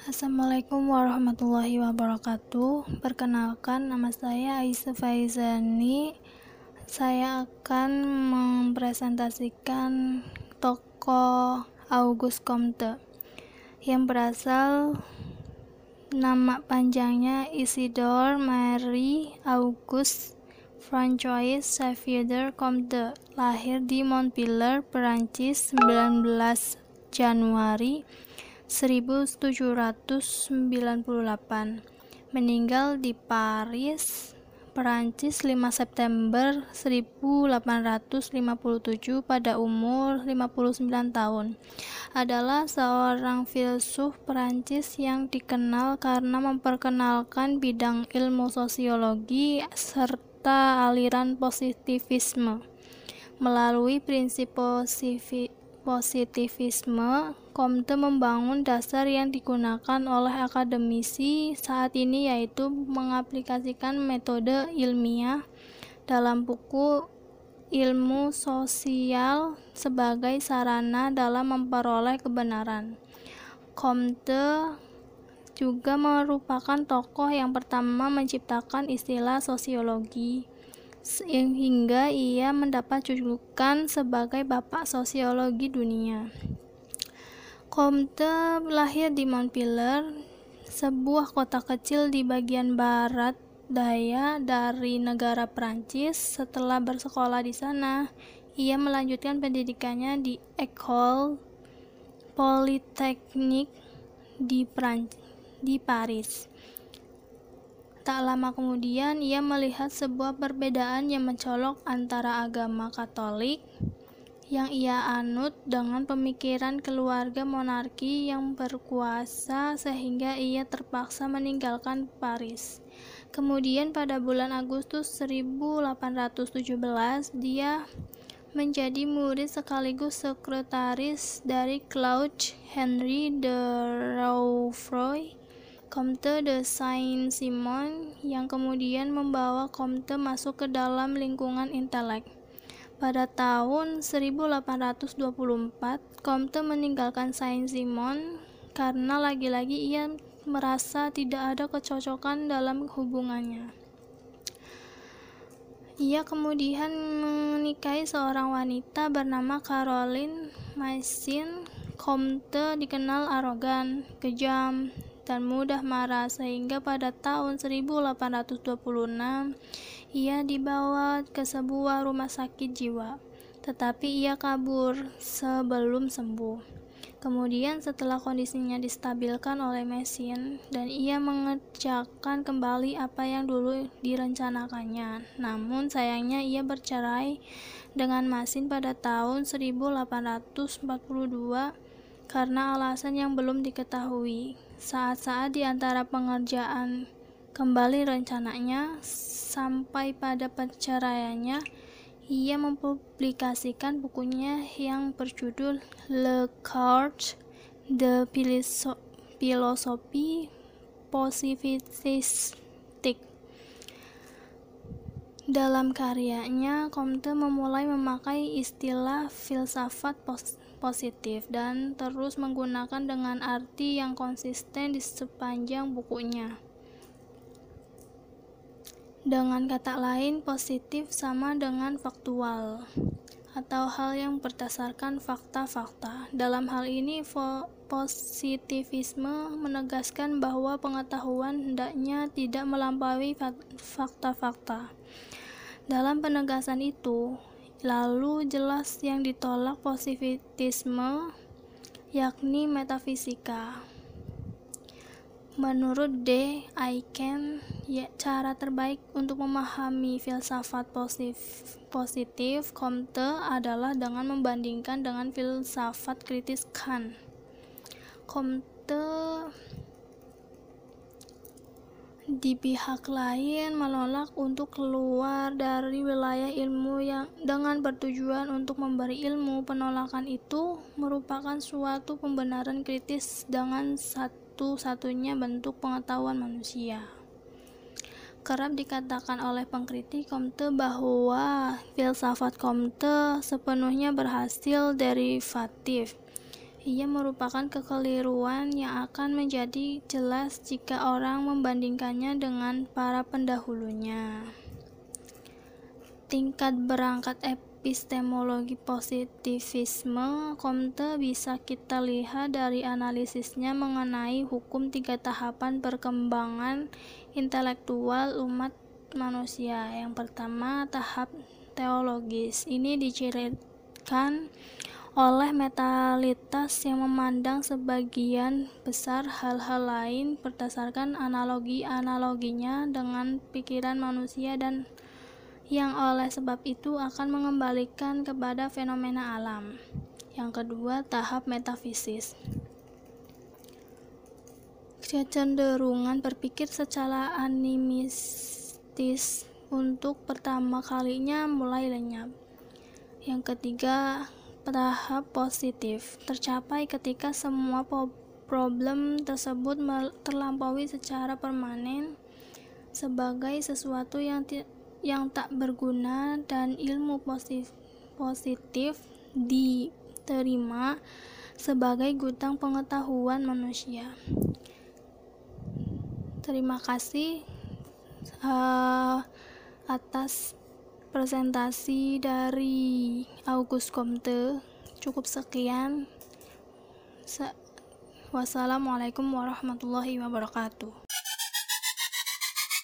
Assalamualaikum warahmatullahi wabarakatuh. Perkenalkan, nama saya Aisyah Faizani. Saya akan mempresentasikan tokoh Auguste Comte yang berasal nama panjangnya Isidore Marie Auguste François Xavier Comte, lahir di Montpellier, Perancis 19 Januari 1798 meninggal di Paris Perancis 5 September 1857 pada umur 59 tahun. Adalah seorang filsuf Perancis yang dikenal karena memperkenalkan bidang ilmu sosiologi serta aliran positivisme melalui prinsip positivisme Comte membangun dasar yang digunakan oleh akademisi saat ini yaitu mengaplikasikan metode ilmiah dalam buku ilmu sosial sebagai sarana dalam memperoleh kebenaran. Comte juga merupakan tokoh yang pertama menciptakan istilah sosiologi hingga ia mendapat julukan sebagai bapak sosiologi dunia. Comte lahir di Montpellier, sebuah kota kecil di bagian barat daya dari negara Prancis. Setelah bersekolah di sana, ia melanjutkan pendidikannya di École Polytechnique di, Prancis, di Paris. Tak lama kemudian, ia melihat sebuah perbedaan yang mencolok antara agama Katolik yang ia anut dengan pemikiran keluarga monarki yang berkuasa sehingga ia terpaksa meninggalkan Paris. Kemudian pada bulan Agustus 1817 dia menjadi murid sekaligus sekretaris dari Claude Henry de Roufroy, Comte de Saint-Simon yang kemudian membawa Comte masuk ke dalam lingkungan intelek. Pada tahun 1824, Comte meninggalkan Saint-Simon karena lagi-lagi ia merasa tidak ada kecocokan dalam hubungannya. Ia kemudian menikahi seorang wanita bernama Caroline Massin. Comte dikenal arogan, kejam, dan mudah marah sehingga pada tahun 1826 ia dibawa ke sebuah rumah sakit jiwa, tetapi ia kabur sebelum sembuh. Kemudian setelah kondisinya distabilkan oleh mesin dan ia mengerjakan kembali apa yang dulu direncanakannya. Namun sayangnya ia bercerai dengan mesin pada tahun 1842 karena alasan yang belum diketahui. Saat-saat di antara pengerjaan kembali rencananya sampai pada perceraiannya ia mempublikasikan bukunya yang berjudul Le Carte de Philosophie Positiviste. Dalam karyanya, Comte memulai memakai istilah filsafat positif dan terus menggunakan dengan arti yang konsisten di sepanjang bukunya. Dengan kata lain, positif sama dengan faktual atau hal yang berdasarkan fakta-fakta. Dalam hal ini, positivisme menegaskan bahwa pengetahuan hendaknya tidak melampaui fakta-fakta. Dalam penegasan itu, lalu jelas yang ditolak positivisme yakni metafisika. Menurut D. Aiken, ya, cara terbaik untuk memahami filsafat positif, positif Comte adalah dengan membandingkan dengan filsafat kritis Kant. Comte di pihak lain menolak untuk keluar dari wilayah ilmu yang dengan bertujuan untuk memberi ilmu. Penolakan itu merupakan suatu pembenaran kritis dengan satu satu-satunya bentuk pengetahuan manusia. Kerap dikatakan oleh pengkritik Comte bahwa filsafat Comte sepenuhnya berhasil derivatif. Ia merupakan kekeliruan yang akan menjadi jelas jika orang membandingkannya dengan para pendahulunya. Tingkat berangkat epistemologi positivisme Comte bisa kita lihat dari analisisnya mengenai hukum tiga tahapan perkembangan intelektual umat manusia. Yang pertama, tahap teologis. Ini dicirikan oleh metalitas yang memandang sebagian besar hal-hal lain berdasarkan analogi-analoginya dengan pikiran manusia dan yang oleh sebab itu akan mengembalikan kepada fenomena alam. Yang kedua, tahap metafisis. Kecenderungan berpikir secara animistis untuk pertama kalinya mulai lenyap. Yang ketiga, tahap positif tercapai ketika semua problem tersebut terlampaui secara permanen sebagai sesuatu yang yang tak berguna dan ilmu positif, positif diterima sebagai gudang pengetahuan manusia. Terima kasih uh, atas presentasi dari August Comte cukup sekian. Wassalamualaikum warahmatullahi wabarakatuh